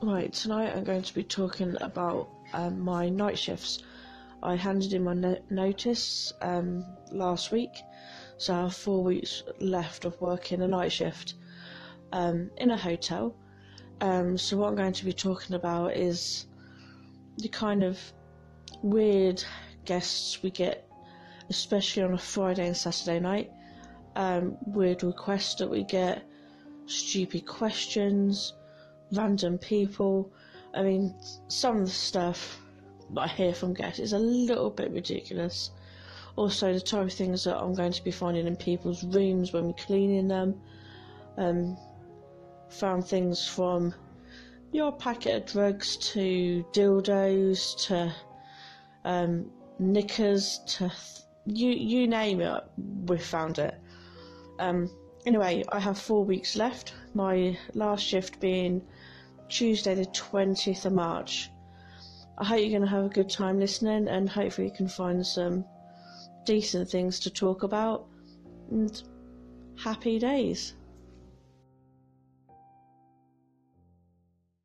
Right, tonight I'm going to be talking about um, my night shifts. I handed in my no- notice um, last week, so I have four weeks left of working a night shift um, in a hotel. Um, so, what I'm going to be talking about is the kind of weird guests we get, especially on a Friday and Saturday night. Um, weird requests that we get, stupid questions random people. I mean, some of the stuff that I hear from guests is a little bit ridiculous. Also, the type of things that I'm going to be finding in people's rooms when we're cleaning them. Um, found things from your packet of drugs to dildos to um, knickers to th- you you name it, we've found it. Um, anyway, I have four weeks left. My last shift being Tuesday, the 20th of March. I hope you're going to have a good time listening and hopefully you can find some decent things to talk about and happy days.